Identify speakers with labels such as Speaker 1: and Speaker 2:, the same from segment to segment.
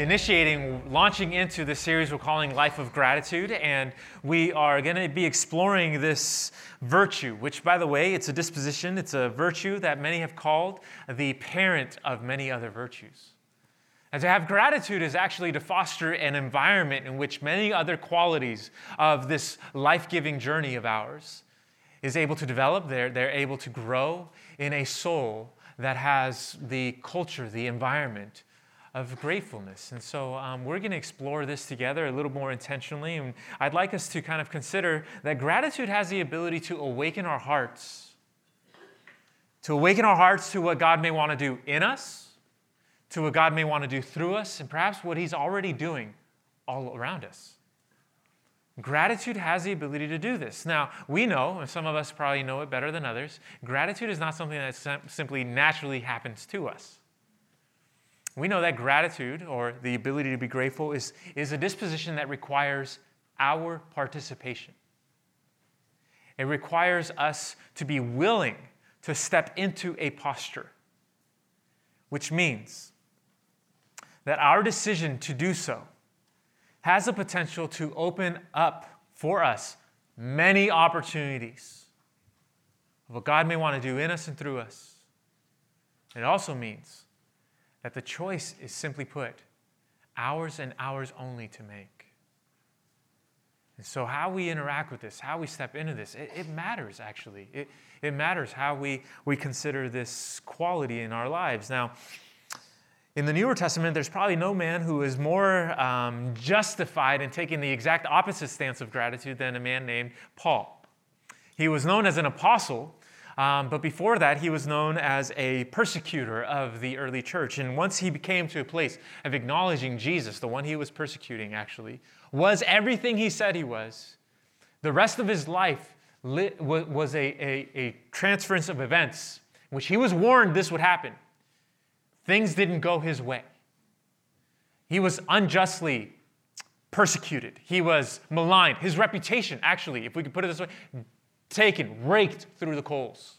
Speaker 1: Initiating, launching into the series we're calling Life of Gratitude, and we are going to be exploring this virtue, which, by the way, it's a disposition, it's a virtue that many have called the parent of many other virtues. And to have gratitude is actually to foster an environment in which many other qualities of this life giving journey of ours is able to develop, they're, they're able to grow in a soul that has the culture, the environment of gratefulness. And so um, we're going to explore this together a little more intentionally. And I'd like us to kind of consider that gratitude has the ability to awaken our hearts, to awaken our hearts to what God may want to do in us, to what God may want to do through us, and perhaps what He's already doing all around us. Gratitude has the ability to do this. Now, we know, and some of us probably know it better than others, gratitude is not something that simply naturally happens to us. We know that gratitude, or the ability to be grateful, is, is a disposition that requires our participation. It requires us to be willing to step into a posture, which means that our decision to do so has the potential to open up for us many opportunities of what God may want to do in us and through us. It also means that the choice is simply put ours and ours only to make. And so, how we interact with this, how we step into this, it, it, matters actually. It, it matters how we, we consider this quality in our lives. Now, in the Newer Testament, there's probably no man who is more um, justified in taking the exact opposite stance of gratitude than a man named Paul. He was known as an apostle, um, but before that, he was known as a persecutor of the early church. And once he became to a place of acknowledging Jesus, the one he was persecuting actually, was everything he said he was, the rest of his life was a, a, a transference of events, which he was warned this would happen. Things didn't go his way. He was unjustly persecuted. He was maligned. His reputation, actually, if we could put it this way, taken, raked through the coals.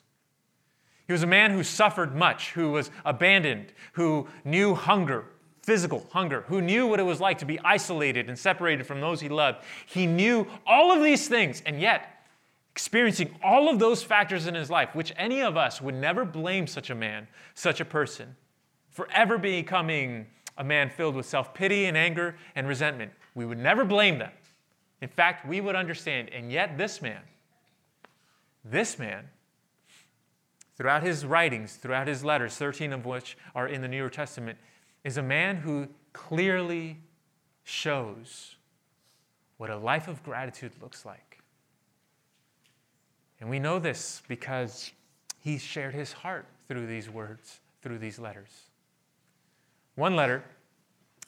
Speaker 1: He was a man who suffered much, who was abandoned, who knew hunger, physical hunger, who knew what it was like to be isolated and separated from those he loved. He knew all of these things, and yet, experiencing all of those factors in his life, which any of us would never blame such a man, such a person, forever becoming a man filled with self pity and anger and resentment. We would never blame them. In fact, we would understand. And yet, this man, this man, throughout his writings, throughout his letters, 13 of which are in the New Testament, is a man who clearly shows what a life of gratitude looks like. And we know this because he shared his heart through these words, through these letters. One letter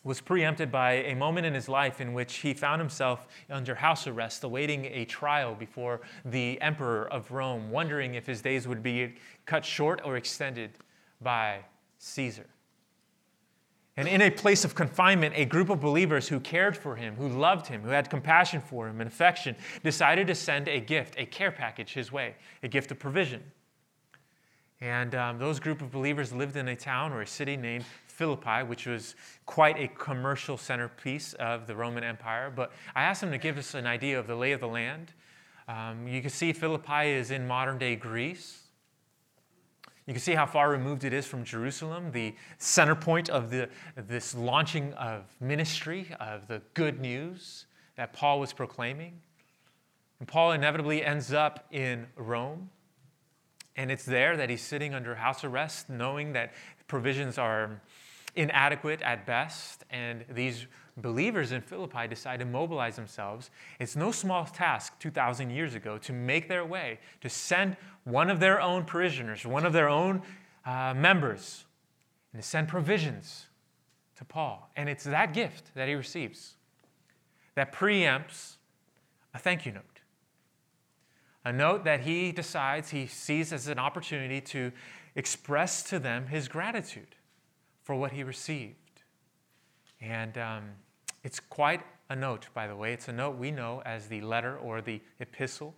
Speaker 1: was preempted by a moment in his life in which he found himself under house arrest, awaiting a trial before the emperor of Rome, wondering if his days would be cut short or extended by Caesar. And in a place of confinement, a group of believers who cared for him, who loved him, who had compassion for him and affection, decided to send a gift, a care package his way, a gift of provision. And um, those group of believers lived in a town or a city named Philippi, which was quite a commercial centerpiece of the Roman Empire. But I asked him to give us an idea of the lay of the land. Um, you can see Philippi is in modern day Greece. You can see how far removed it is from Jerusalem, the center point of the, this launching of ministry, of the good news that Paul was proclaiming. And Paul inevitably ends up in Rome. And it's there that he's sitting under house arrest, knowing that provisions are inadequate at best, and these believers in Philippi decide to mobilize themselves. It's no small task 2,000 years ago to make their way, to send one of their own parishioners, one of their own uh, members, and to send provisions to Paul. And it's that gift that he receives that preempts a thank you note. A note that he decides he sees as an opportunity to express to them his gratitude for what he received. And um, it's quite a note, by the way. It's a note we know as the letter or the epistle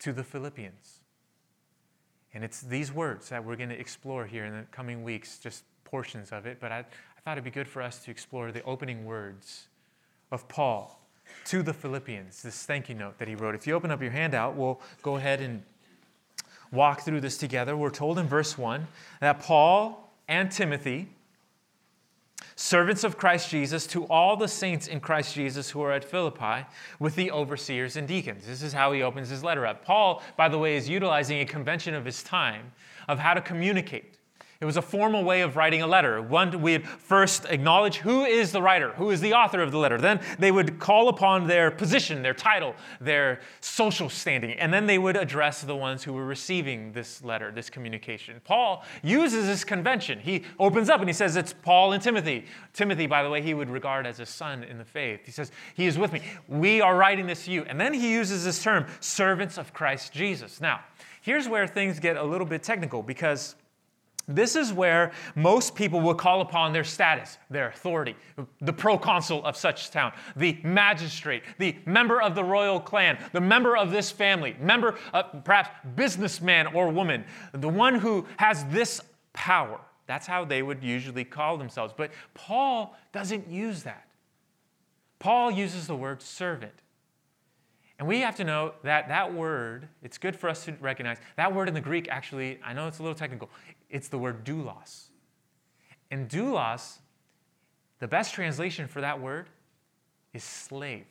Speaker 1: to the Philippians. And it's these words that we're going to explore here in the coming weeks, just portions of it. But I, I thought it'd be good for us to explore the opening words of Paul to the Philippians, this thank you note that he wrote. If you open up your handout, we'll go ahead and walk through this together. We're told in verse 1 that Paul and Timothy, servants of Christ Jesus, to all the saints in Christ Jesus who are at Philippi, with the overseers and deacons. This is how he opens his letter up. Paul, by the way, is utilizing a convention of his time of how to communicate. It was a formal way of writing a letter. One, we'd first acknowledge who is the writer, who is the author of the letter. Then they would call upon their position, their title, their social standing, and then they would address the ones who were receiving this letter, this communication. Paul uses this convention. He opens up and he says, It's Paul and Timothy. Timothy, by the way, he would regard as a son in the faith. He says, He is with me. We are writing this to you. And then he uses this term, servants of Christ Jesus. Now, here's where things get a little bit technical because this is where most people will call upon their status, their authority, the proconsul of such town, the magistrate, the member of the royal clan, the member of this family, member of perhaps businessman or woman, the one who has this power. That's how they would usually call themselves. But Paul doesn't use that. Paul uses the word servant. And we have to know that that word, it's good for us to recognize, that word in the Greek actually, I know it's a little technical, it's the word doulos. And doulos, the best translation for that word is slave.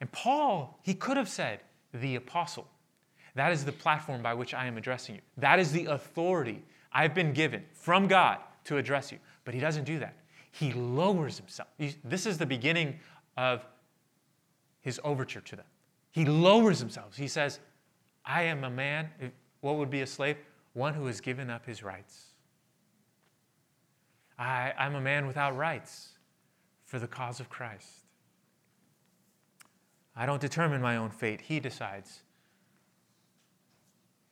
Speaker 1: And Paul, he could have said, the apostle. That is the platform by which I am addressing you. That is the authority I've been given from God to address you. But he doesn't do that. He lowers himself. This is the beginning of his overture to them. He lowers himself. He says, I am a man. What would be a slave? One who has given up his rights. I, I'm a man without rights for the cause of Christ. I don't determine my own fate, He decides.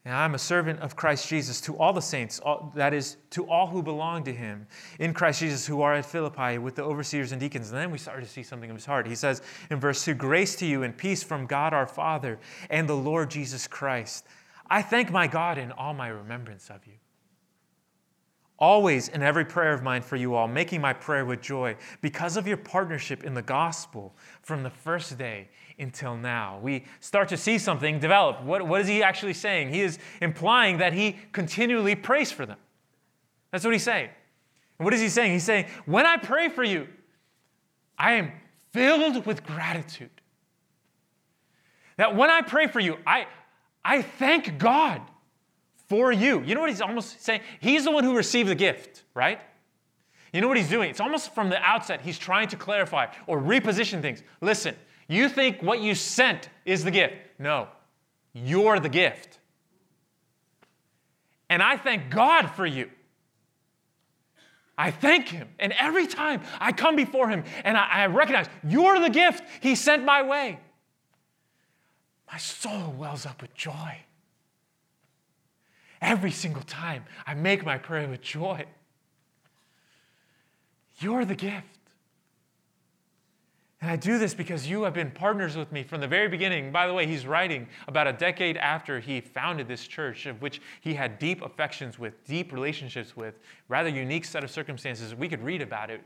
Speaker 1: And I'm a servant of Christ Jesus to all the saints, all, that is, to all who belong to Him in Christ Jesus who are at Philippi with the overseers and deacons. And then we start to see something of His heart. He says in verse 2 Grace to you and peace from God our Father and the Lord Jesus Christ. I thank my God in all my remembrance of you. Always in every prayer of mine for you all, making my prayer with joy because of your partnership in the gospel from the first day until now. We start to see something develop. What, what is he actually saying? He is implying that he continually prays for them. That's what he's saying. And what is he saying? He's saying, when I pray for you, I am filled with gratitude. That when I pray for you, I, I thank God for you. You know what he's almost saying? He's the one who received the gift, right? You know what he's doing? It's almost from the outset, he's trying to clarify or reposition things. Listen, you think what you sent is the gift. No, you're the gift. And I thank God for you. I thank Him. And every time I come before Him and I, I recognize you're the gift He sent my way my soul wells up with joy. Every single time I make my prayer with joy. You're the gift. And I do this because you have been partners with me from the very beginning. By the way, he's writing about a decade after he founded this church, of which he had deep affections with, deep relationships with, rather unique set of circumstances. We could read about it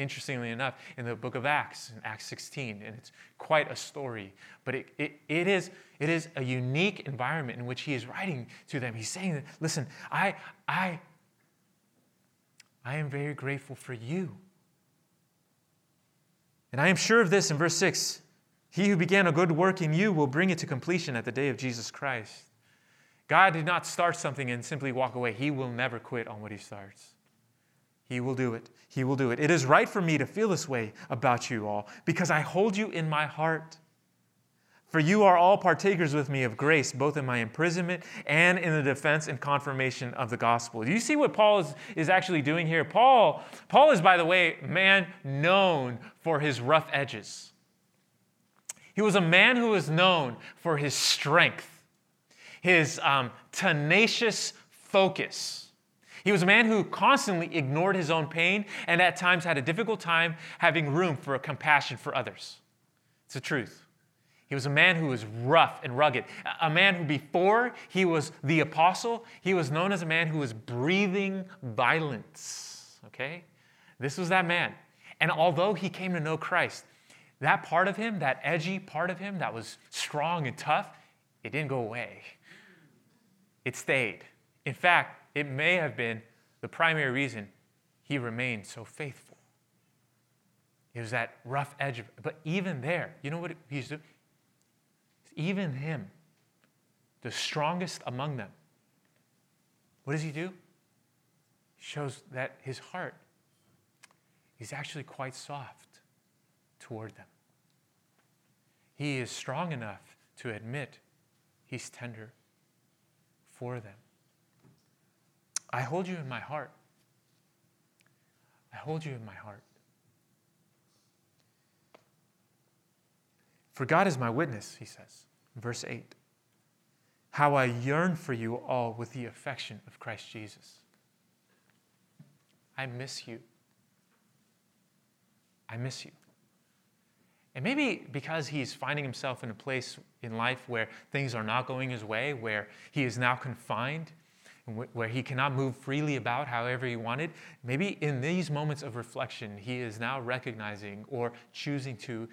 Speaker 1: interestingly enough, in the book of Acts, in Acts 16. And it's quite a story. But it, it, it, is, it is a unique environment in which he is writing to them. He's saying, listen, I, I, I am very grateful for you. And I am sure of this in verse 6 He who began a good work in you will bring it to completion at the day of Jesus Christ. God did not start something and simply walk away. He will never quit on what he starts. He will do it. He will do it. It is right for me to feel this way about you all because I hold you in my heart. For you are all partakers with me of grace, both in my imprisonment and in the defense and confirmation of the gospel. Do you see what Paul is, is actually doing here? Paul, Paul is, by the way, man known for his rough edges. He was a man who was known for his strength, his um, tenacious focus. He was a man who constantly ignored his own pain and at times had a difficult time having room for compassion for others. It's the truth. He was a man who was rough and rugged, a man who, before he was the apostle, he was known as a man who was breathing violence. okay? This was that man. And although he came to know Christ, that part of him, that edgy part of him that was strong and tough, it didn't go away. It stayed. In fact, it may have been the primary reason he remained so faithful. It was that rough edge. Of, but even there, you know what he's doing? Even him, the strongest among them, what does he do? He shows that his heart is actually quite soft toward them. He is strong enough to admit he's tender for them. I hold you in my heart. I hold you in my heart. For God is my witness, he says, verse 8. How I yearn for you all with the affection of Christ Jesus. I miss you. I miss you. And maybe because he's finding himself in a place in life where things are not going his way, where he is now confined, where he cannot move freely about however he wanted, maybe in these moments of reflection, he is now recognizing or choosing to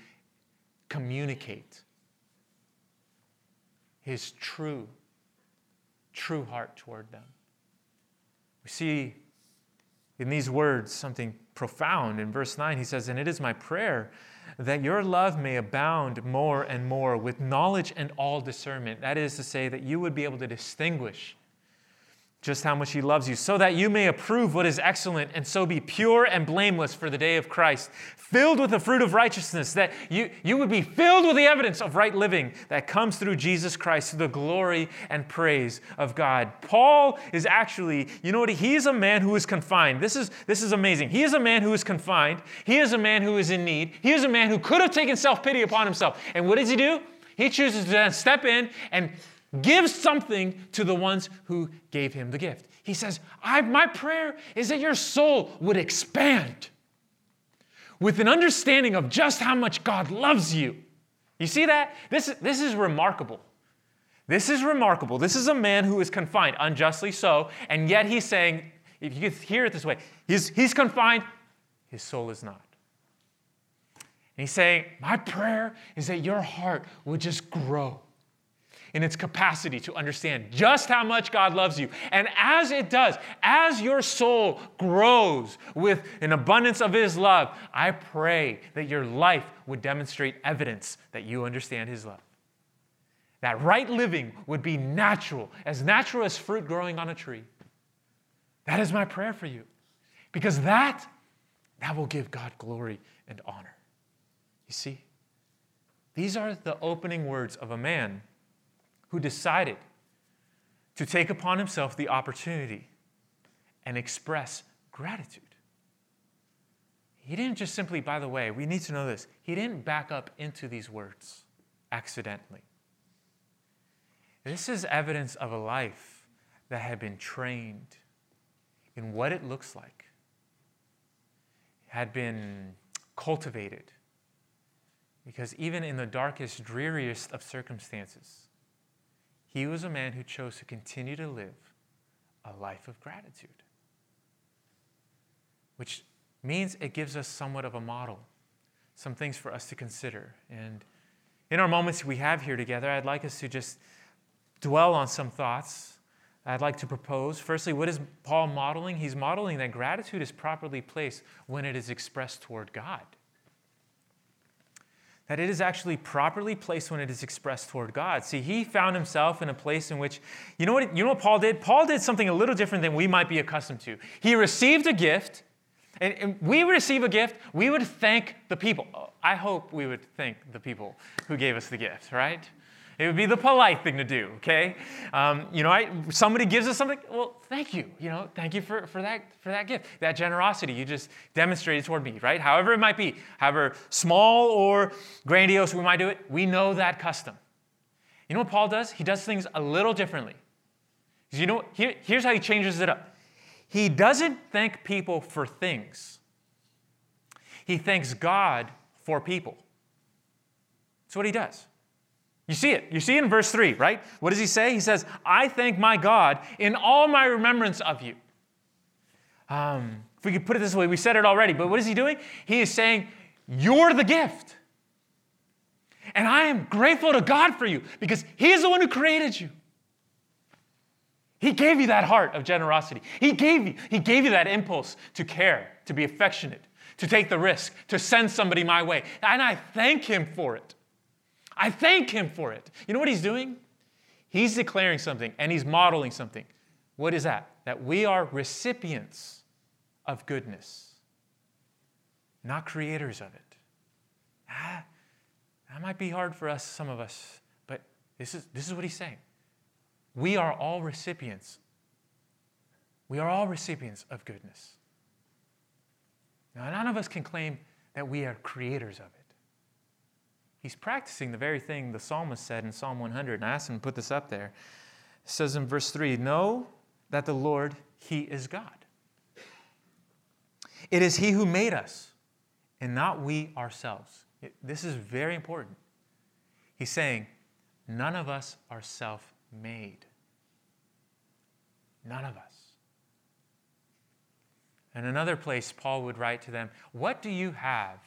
Speaker 1: communicate his true, true heart toward them. We see in these words something profound. In verse 9, he says, And it is my prayer that your love may abound more and more with knowledge and all discernment. That is to say, that you would be able to distinguish just how much He loves you, so that you may approve what is excellent and so be pure and blameless for the day of Christ, filled with the fruit of righteousness, that you, you would be filled with the evidence of right living that comes through Jesus Christ to the glory and praise of God. Paul is actually, you know what? He is a man who is confined. This is, this is amazing. He is a man who is confined. He is a man who is in need. He is a man who could have taken self pity upon himself. And what does he do? He chooses to step in and Give something to the ones who gave him the gift. He says, I My prayer is that your soul would expand with an understanding of just how much God loves you. You see that? This, this is remarkable. This is remarkable. This is a man who is confined, unjustly so, and yet he's saying, if you could hear it this way, he's, he's confined, his soul is not. And he's saying, My prayer is that your heart would just grow in its capacity to understand just how much God loves you. And as it does, as your soul grows with an abundance of His love, I pray that your life would demonstrate evidence that you understand His love. That right living would be natural, as natural as fruit growing on a tree. That is my prayer for you. Because that, that will give God glory and honor. You see? These are the opening words of a man who decided to take upon himself the opportunity and express gratitude. He didn't just simply, by the way, we need to know this, he didn't back up into these words accidentally. This is evidence of a life that had been trained in what it looks like, had been cultivated. Because even in the darkest, dreariest of circumstances, he was a man who chose to continue to live a life of gratitude, which means it gives us somewhat of a model, some things for us to consider. And in our moments we have here together, I'd like us to just dwell on some thoughts I'd like to propose. Firstly, what is Paul modeling? He's modeling that gratitude is properly placed when it is expressed toward God that it is actually properly placed when it is expressed toward God. See, he found himself in a place in which, you know what, you know what Paul did? Paul did something a little different than we might be accustomed to. He received a gift, and, and we receive a gift, we would thank the people. Oh, I hope we would thank the people who gave us the gift, right? It would be the polite thing to do, okay? Um, you know, I, somebody gives us something, well, thank you. You know, thank you for, for, that, for that gift, that generosity you just demonstrated toward me, right? However it might be, however small or grandiose we might do it, we know that custom. You know what Paul does? He does things a little differently. You know, here, here's how he changes it up. He doesn't thank people for things. He thanks God for people. That's what he does. You see it. You see it in verse 3, right? What does he say? He says, I thank my God in all my remembrance of you. Um, if we could put it this way, we said it already, but what is he doing? He is saying, You're the gift. And I am grateful to God for you because He is the one who created you. He gave you that heart of generosity. He gave you, he gave you that impulse to care, to be affectionate, to take the risk, to send somebody my way. And I thank him for it. I thank him for it. You know what he's doing? He's declaring something and he's modeling something. What is that? That we are recipients of goodness, not creators of it. Ah, that might be hard for us, some of us, but this is, this is what he's saying. We are all recipients. We are all recipients of goodness. Now, none of us can claim that we are creators of it. He's practicing the very thing the psalmist said in Psalm 100, and I asked him to put this up there. It says in verse 3 Know that the Lord, He is God. It is He who made us, and not we ourselves. This is very important. He's saying, None of us are self made. None of us. In another place, Paul would write to them, What do you have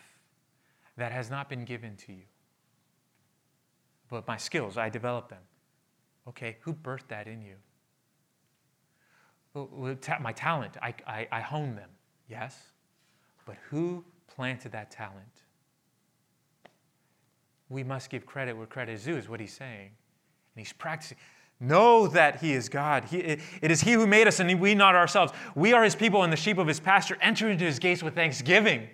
Speaker 1: that has not been given to you? But my skills, I developed them. Okay, who birthed that in you? My talent, I, I, I honed them, yes. But who planted that talent? We must give credit where credit is due, is what he's saying. And he's practicing. Know that He is God. He, it is He who made us, and we not ourselves. We are His people and the sheep of His pasture. Enter into His gates with thanksgiving.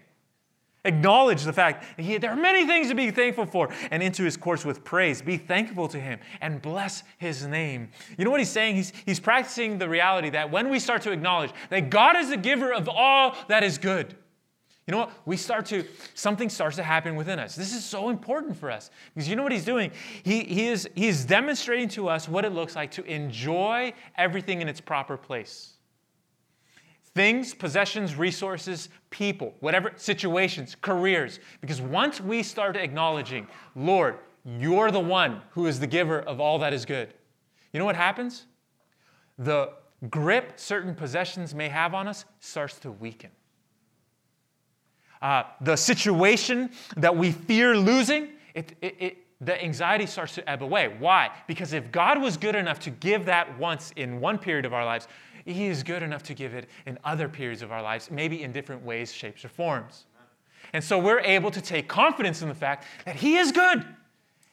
Speaker 1: Acknowledge the fact that he, there are many things to be thankful for, and into His courts with praise. Be thankful to Him and bless His name. You know what He's saying? He's, he's practicing the reality that when we start to acknowledge that God is the giver of all that is good, you know what? We start to, something starts to happen within us. This is so important for us because you know what he's doing? He, he, is, he is demonstrating to us what it looks like to enjoy everything in its proper place things, possessions, resources, people, whatever, situations, careers. Because once we start acknowledging, Lord, you're the one who is the giver of all that is good, you know what happens? The grip certain possessions may have on us starts to weaken uh, the situation that we fear losing, it, it, it, the anxiety starts to ebb away. Why? Because if God was good enough to give that once in one period of our lives, He is good enough to give it in other periods of our lives, maybe in different ways, shapes, or forms. And so we're able to take confidence in the fact that He is good.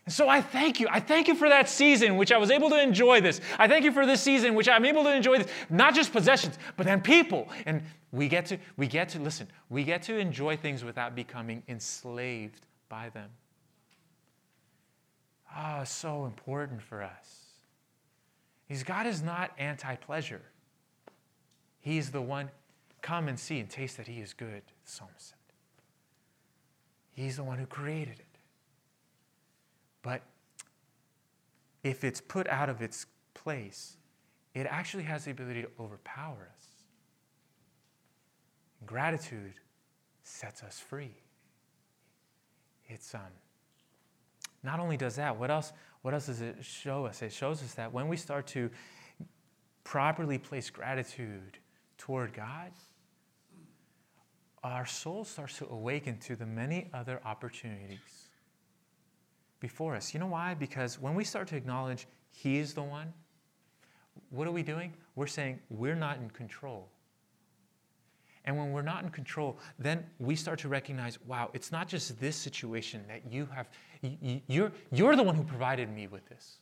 Speaker 1: And so I thank you. I thank you for that season which I was able to enjoy this. I thank you for this season which I'm able to enjoy this, not just possessions, but then people. And we get to, we get to, listen, we get to enjoy things without becoming enslaved by them. Ah, oh, so important for us. Because God is not anti pleasure. He's the one, come and see and taste that He is good, the psalmist said. He's the one who created it. But if it's put out of its place, it actually has the ability to overpower us. Gratitude sets us free. It's um, not only does that, what else, what else does it show us? It shows us that when we start to properly place gratitude toward God, our soul starts to awaken to the many other opportunities before us. You know why? Because when we start to acknowledge He is the one, what are we doing? We're saying we're not in control. And when we're not in control, then we start to recognize wow, it's not just this situation that you have, you're, you're the one who provided me with this.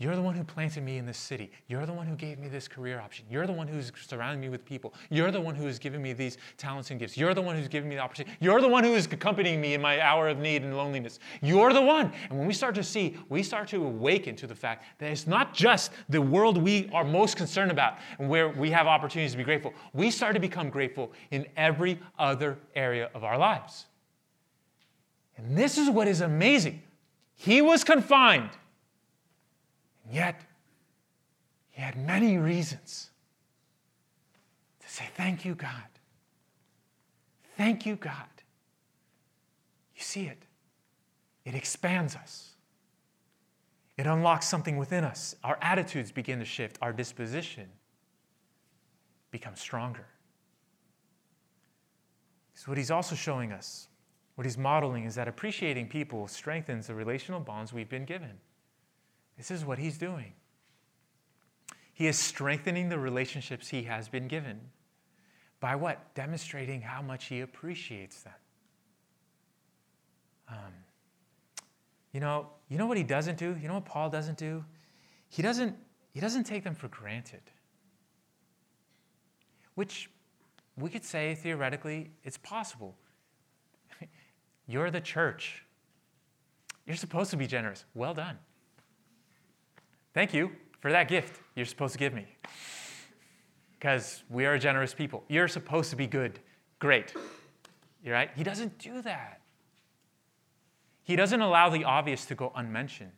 Speaker 1: You're the one who planted me in this city. You're the one who gave me this career option. You're the one who's surrounding me with people. You're the one who has given me these talents and gifts. You're the one who's given me the opportunity. You're the one who is accompanying me in my hour of need and loneliness. You're the one. And when we start to see, we start to awaken to the fact that it's not just the world we are most concerned about and where we have opportunities to be grateful. We start to become grateful in every other area of our lives. And this is what is amazing. He was confined and yet, he had many reasons to say, Thank you, God. Thank you, God. You see it, it expands us, it unlocks something within us. Our attitudes begin to shift, our disposition becomes stronger. So, what he's also showing us, what he's modeling, is that appreciating people strengthens the relational bonds we've been given. This is what he's doing. He is strengthening the relationships he has been given. By what? Demonstrating how much he appreciates them. Um, you know, you know what he doesn't do? You know what Paul doesn't do? He doesn't, he doesn't take them for granted. Which we could say theoretically it's possible. You're the church. You're supposed to be generous. Well done. Thank you for that gift you're supposed to give me. Because we are generous people. You're supposed to be good. Great. You're right? He doesn't do that. He doesn't allow the obvious to go unmentioned.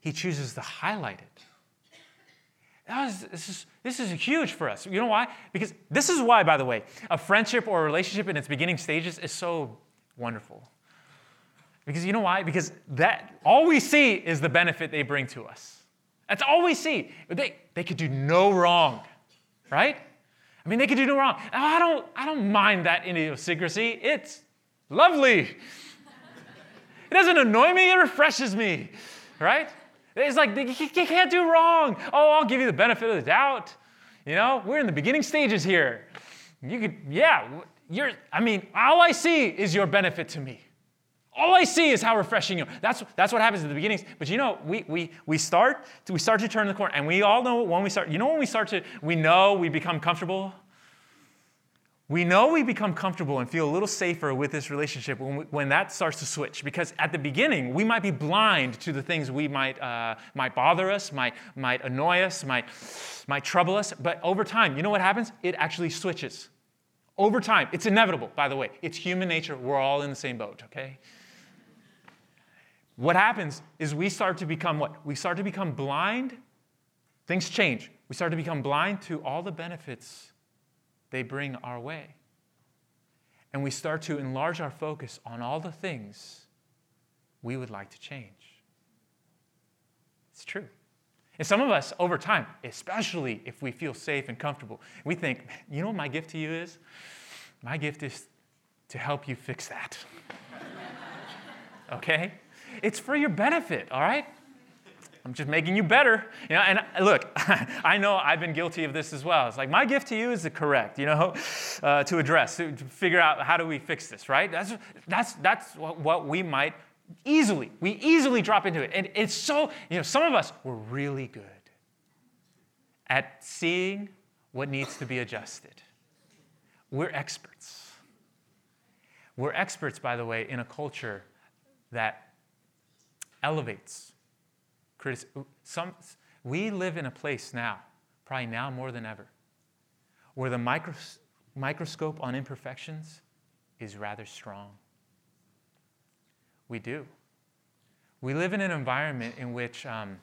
Speaker 1: He chooses to highlight it. this, is, this is huge for us. You know why? Because this is why, by the way, a friendship or a relationship in its beginning stages is so wonderful. Because you know why? Because that all we see is the benefit they bring to us. That's all we see. They, they could do no wrong, right? I mean, they could do no wrong. I don't, I don't mind that idiosyncrasy. It's lovely. It doesn't annoy me, it refreshes me, right? It's like, you can't do wrong. Oh, I'll give you the benefit of the doubt. You know, we're in the beginning stages here. You could, yeah, you're, I mean, all I see is your benefit to me. All I see is how refreshing you are. That's, that's what happens at the beginnings. But you know, we, we, we, start to, we start to turn the corner. And we all know when we start, you know when we start to, we know we become comfortable? We know we become comfortable and feel a little safer with this relationship when, we, when that starts to switch. Because at the beginning, we might be blind to the things we might, uh, might bother us, might, might annoy us, might, might trouble us. But over time, you know what happens? It actually switches. Over time, it's inevitable, by the way. It's human nature. We're all in the same boat, okay? What happens is we start to become what? We start to become blind. Things change. We start to become blind to all the benefits they bring our way. And we start to enlarge our focus on all the things we would like to change. It's true. And some of us, over time, especially if we feel safe and comfortable, we think, you know what my gift to you is? My gift is to help you fix that. okay? It's for your benefit, all right? I'm just making you better. You know, and look, I know I've been guilty of this as well. It's like my gift to you is the correct, you know, uh, to address, to, to, figure out how do we fix this, right? That's, that's, that's what, what we might easily, we easily drop into it. And it's so, you know, some of us, we're really good at seeing what needs to be adjusted. We're experts. We're experts, by the way, in a culture that elevates some, we live in a place now, probably now more than ever, where the micros, microscope on imperfections is rather strong. We do. We live in an environment in which um,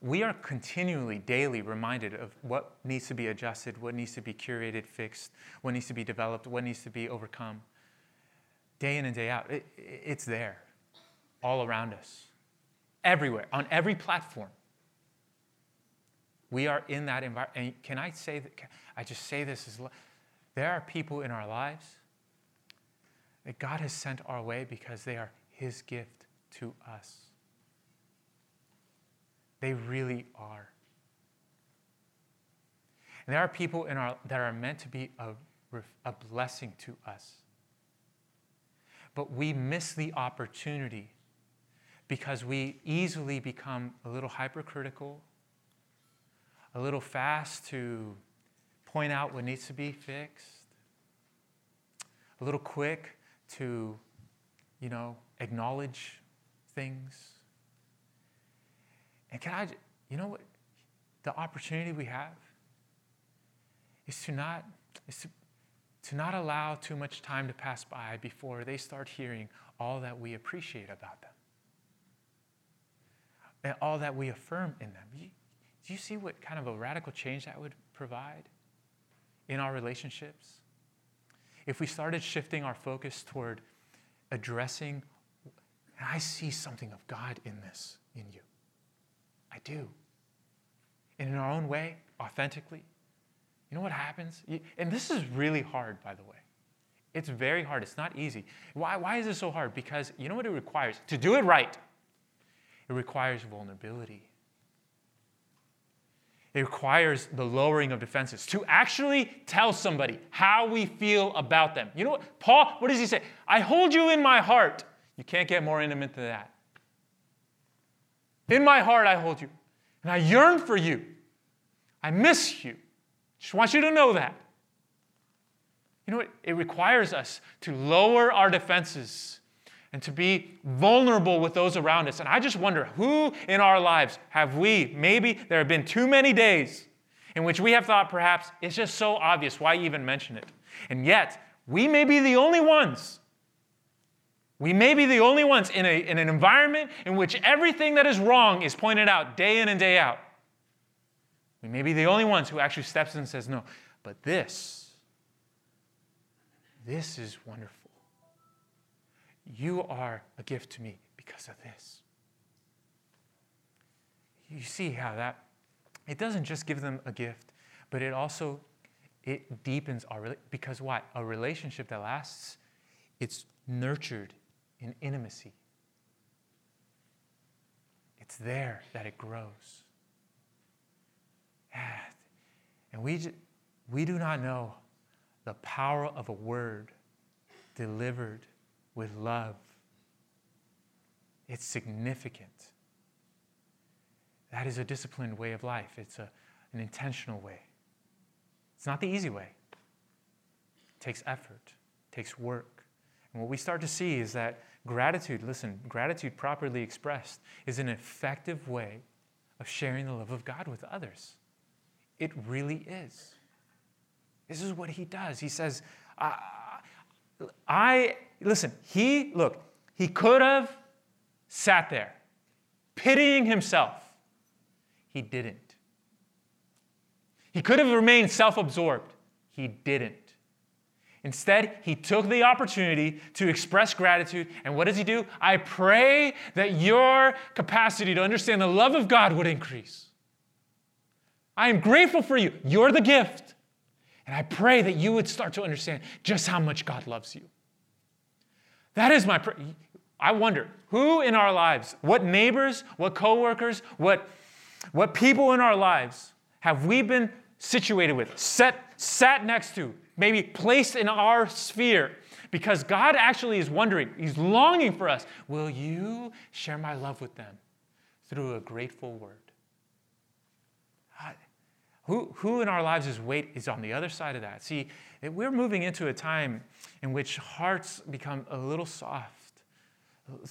Speaker 1: we are continually, daily reminded of what needs to be adjusted, what needs to be curated, fixed, what needs to be developed, what needs to be overcome. Day in and day out, it, it's there, all around us everywhere, on every platform. We are in that environment. And can I say that? I just say this as there are people in our lives that God has sent our way because they are His gift to us. They really are. And there are people in our, that are meant to be a, a blessing to us. But we miss the opportunity because we easily become a little hypercritical, a little fast to point out what needs to be fixed, a little quick to, you know, acknowledge things. And can I, you know what? The opportunity we have is to not, is to, to not allow too much time to pass by before they start hearing all that we appreciate about them and all that we affirm in them. Do you see what kind of a radical change that would provide in our relationships? If we started shifting our focus toward addressing, I see something of God in this, in you. I do. And in our own way, authentically, You know what happens? And this is really hard, by the way. It's very hard. It's not easy. Why, why is it so hard? Because you know what it requires? To do it right, it requires vulnerability. It requires the lowering of defenses to actually tell somebody how we feel about them. You know what? Paul, what does he say? I hold you in my heart. You can't get more intimate than that. In my heart, I hold you. And I yearn for you. I miss you. Just want you to know that. You know what? It requires us to lower our defenses and to be vulnerable with those around us. And I just wonder who in our lives have we, maybe there have been too many days in which we have thought perhaps it's just so obvious, why even mention it? And yet, we may be the only ones. We may be the only ones in, a, in an environment in which everything that is wrong is pointed out day in and day out. We may be the only ones who actually steps in and says, No, but this, this is wonderful. You are a gift to me because of this. You see how that it doesn't just give them a gift, but it also it deepens our because why? A relationship that lasts, it's nurtured in intimacy. It's there that it grows. And we, we do not know the power of a word delivered with love. It's significant. That is a disciplined way of life, it's a, an intentional way. It's not the easy way. It takes effort, it takes work. And what we start to see is that gratitude, listen, gratitude properly expressed is an effective way of sharing the love of God with others. It really is. This is what he does. He says, I, I listen, he, look, he could have sat there pitying himself. He didn't. He could have remained self absorbed. He didn't. Instead, he took the opportunity to express gratitude. And what does he do? I pray that your capacity to understand the love of God would increase. I am grateful for you. You're the gift. And I pray that you would start to understand just how much God loves you. That is my prayer. I wonder who in our lives, what neighbors, what coworkers, what, what people in our lives have we been situated with, set, sat next to, maybe placed in our sphere? Because God actually is wondering, He's longing for us. Will you share my love with them through a grateful word? Who, who in our lives' weight is on the other side of that? See, we're moving into a time in which hearts become a little soft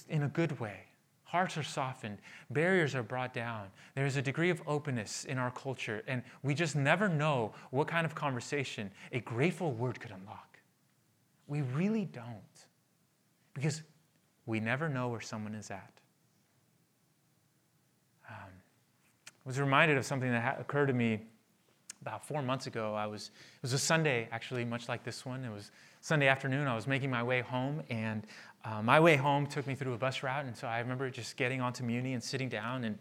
Speaker 1: in a good way. Hearts are softened, barriers are brought down. There's a degree of openness in our culture, and we just never know what kind of conversation a grateful word could unlock. We really don't, because we never know where someone is at. Um, I was reminded of something that occurred to me about four months ago. I was, it was a Sunday, actually, much like this one. It was Sunday afternoon. I was making my way home, and uh, my way home took me through a bus route. And so I remember just getting onto Muni and sitting down. And,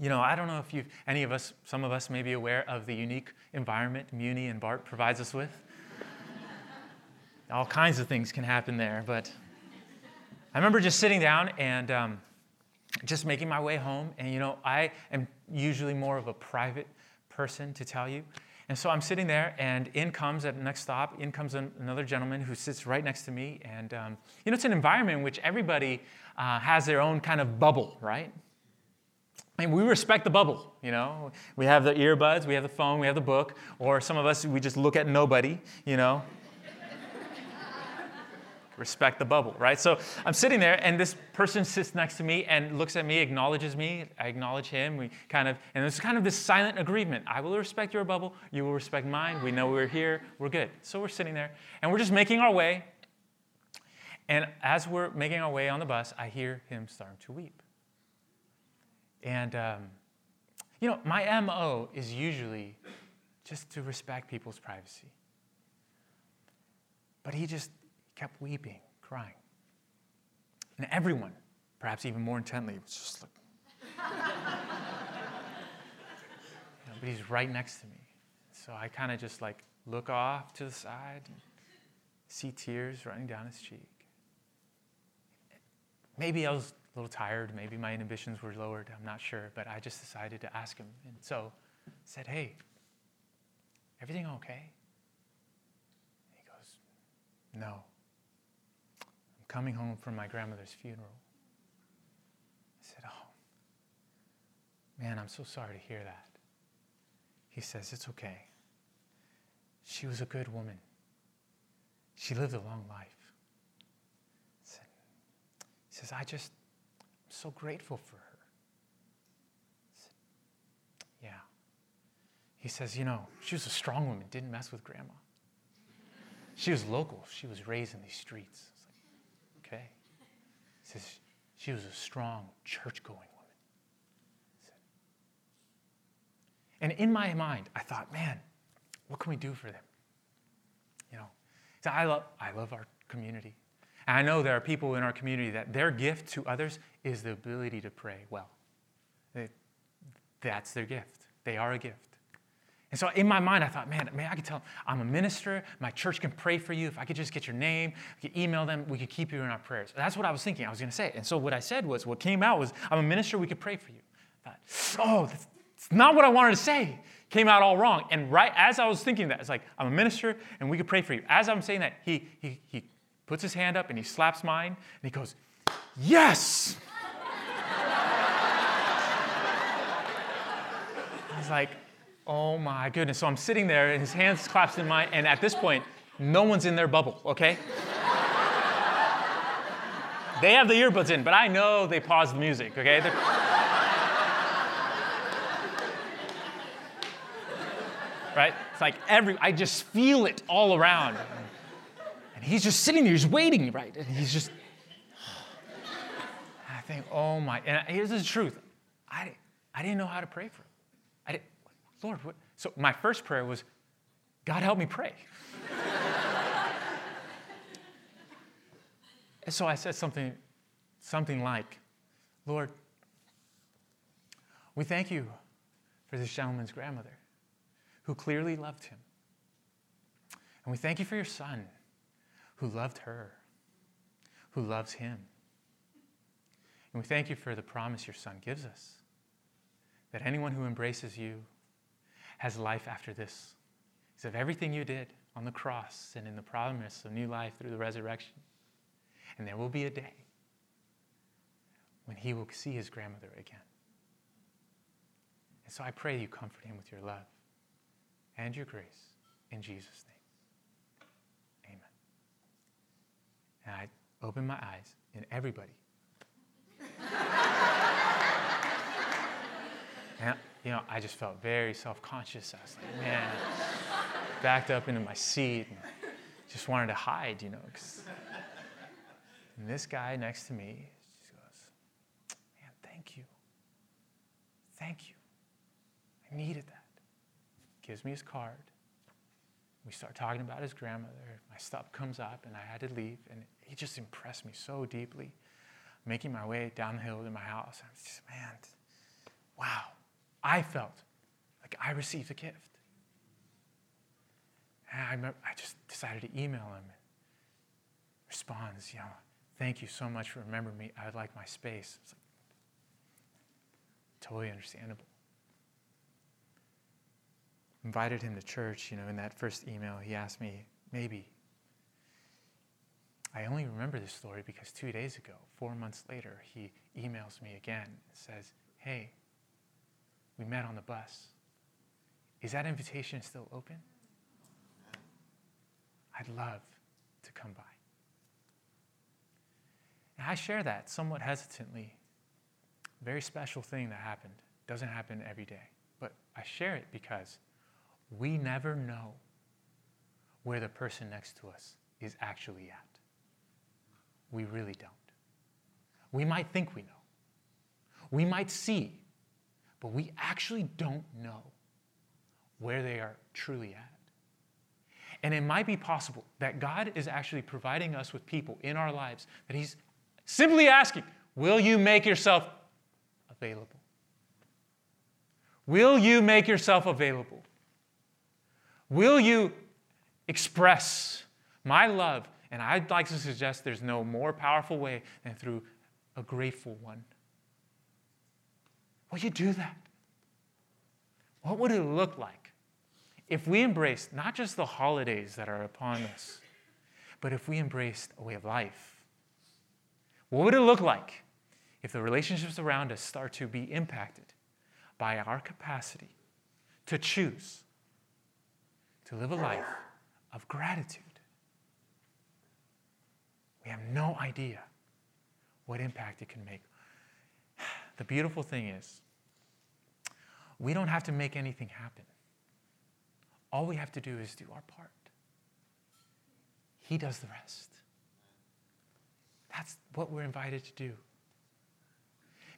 Speaker 1: you know, I don't know if you any of us, some of us may be aware of the unique environment Muni and BART provides us with. All kinds of things can happen there. But I remember just sitting down and um, just making my way home. And, you know, I am usually more of a private person to tell you. And so I'm sitting there, and in comes at the next stop, in comes another gentleman who sits right next to me. And, um, you know, it's an environment in which everybody uh, has their own kind of bubble, right? And we respect the bubble, you know. We have the earbuds, we have the phone, we have the book, or some of us, we just look at nobody, you know respect the bubble, right? So I'm sitting there, and this person sits next to me and looks at me, acknowledges me. I acknowledge him. We kind of, and it's kind of this silent agreement. I will respect your bubble. You will respect mine. We know we're here. We're good. So we're sitting there, and we're just making our way. And as we're making our way on the bus, I hear him starting to weep. And, um, you know, my MO is usually just to respect people's privacy. But he just kept weeping, crying. And everyone, perhaps even more intently, was just like, but he's right next to me. So I kind of just like look off to the side, and see tears running down his cheek. Maybe I was a little tired, maybe my inhibitions were lowered, I'm not sure, but I just decided to ask him. And so I said, Hey, everything okay? He goes, No. Coming home from my grandmother's funeral. I said, Oh, man, I'm so sorry to hear that. He says, It's okay. She was a good woman. She lived a long life. He says, I just, I'm so grateful for her. Said, yeah. He says, you know, she was a strong woman, didn't mess with grandma. She was local. She was raised in these streets. Says, she was a strong, church going woman. And in my mind, I thought, man, what can we do for them? You know, so I love, I love our community. And I know there are people in our community that their gift to others is the ability to pray well. that's their gift. They are a gift. And so in my mind, I thought, man, man, I could tell I'm a minister. My church can pray for you. If I could just get your name, I could email them, we could keep you in our prayers. That's what I was thinking I was going to say. And so what I said was, what came out was, I'm a minister, we could pray for you. I thought, oh, that's, that's not what I wanted to say. Came out all wrong. And right as I was thinking that, it's like, I'm a minister and we could pray for you. As I'm saying that, he, he, he puts his hand up and he slaps mine and he goes, Yes! I was like, Oh my goodness. So I'm sitting there and his hands claps in mine, and at this point, no one's in their bubble, okay? they have the earbuds in, but I know they paused the music, okay? Right? It's like every, I just feel it all around. And he's just sitting there, he's waiting, right? And he's just, I think, oh my, and here's the truth. I, I didn't know how to pray for him. Lord, what? So my first prayer was, God help me pray. and so I said something, something like, Lord, we thank you for this gentleman's grandmother who clearly loved him. And we thank you for your son who loved her, who loves him. And we thank you for the promise your son gives us that anyone who embraces you has life after this. Because of everything you did on the cross and in the promise of new life through the resurrection. And there will be a day when he will see his grandmother again. And so I pray you comfort him with your love and your grace in Jesus' name. Amen. And I open my eyes, and everybody. and, you know, I just felt very self conscious. I was like, man, backed up into my seat and just wanted to hide, you know. and this guy next to me just goes, man, thank you. Thank you. I needed that gives me his card. We start talking about his grandmother. My stuff comes up, and I had to leave. And he just impressed me so deeply. Making my way down the hill to my house, I was just, man, wow. I felt like I received a gift. And I, remember, I just decided to email him. Responds, you know, thank you so much for remembering me. I would like my space. It's like, totally understandable invited him to church, you know, in that first email, he asked me, maybe. I only remember this story because two days ago, four months later, he emails me again and says, Hey, we met on the bus. Is that invitation still open? I'd love to come by. And I share that somewhat hesitantly. Very special thing that happened. Doesn't happen every day. But I share it because we never know where the person next to us is actually at. We really don't. We might think we know. We might see, but we actually don't know where they are truly at. And it might be possible that God is actually providing us with people in our lives that He's simply asking, Will you make yourself available? Will you make yourself available? Will you express my love? And I'd like to suggest there's no more powerful way than through a grateful one. Will you do that? What would it look like if we embraced not just the holidays that are upon us, but if we embraced a way of life? What would it look like if the relationships around us start to be impacted by our capacity to choose to live a life of gratitude? We have no idea what impact it can make. The beautiful thing is, we don't have to make anything happen. All we have to do is do our part. He does the rest. That's what we're invited to do.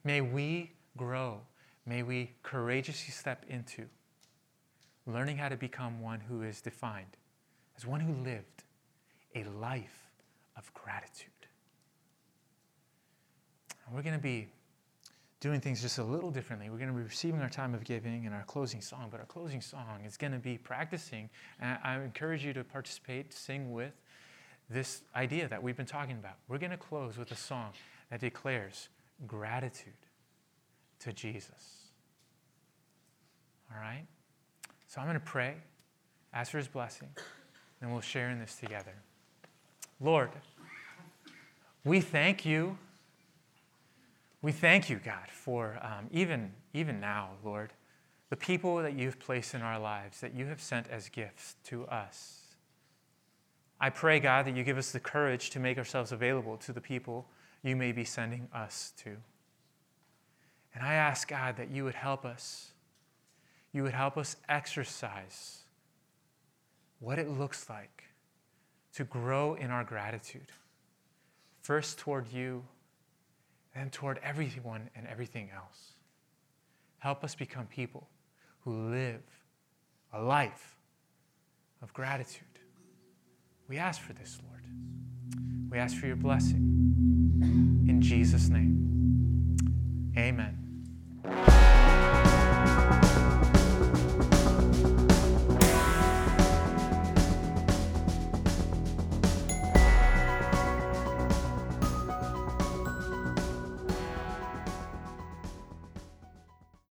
Speaker 1: May we grow. May we courageously step into learning how to become one who is defined as one who lived a life of gratitude. And we're going to be doing things just a little differently. We're going to be receiving our time of giving and our closing song, but our closing song is going to be practicing. And I encourage you to participate, sing with this idea that we've been talking about. We're going to close with a song that declares gratitude to Jesus. All right? So I'm going to pray, ask for his blessing, and we'll share in this together. Lord, we thank you we thank you, God, for um, even, even now, Lord, the people that you've placed in our lives, that you have sent as gifts to us. I pray, God, that you give us the courage to make ourselves available to the people you may be sending us to. And I ask, God, that you would help us. You would help us exercise what it looks like to grow in our gratitude, first toward you and toward everyone and everything else. Help us become people who live a life of gratitude. We ask for this, Lord. We ask for your blessing. In Jesus' name, amen.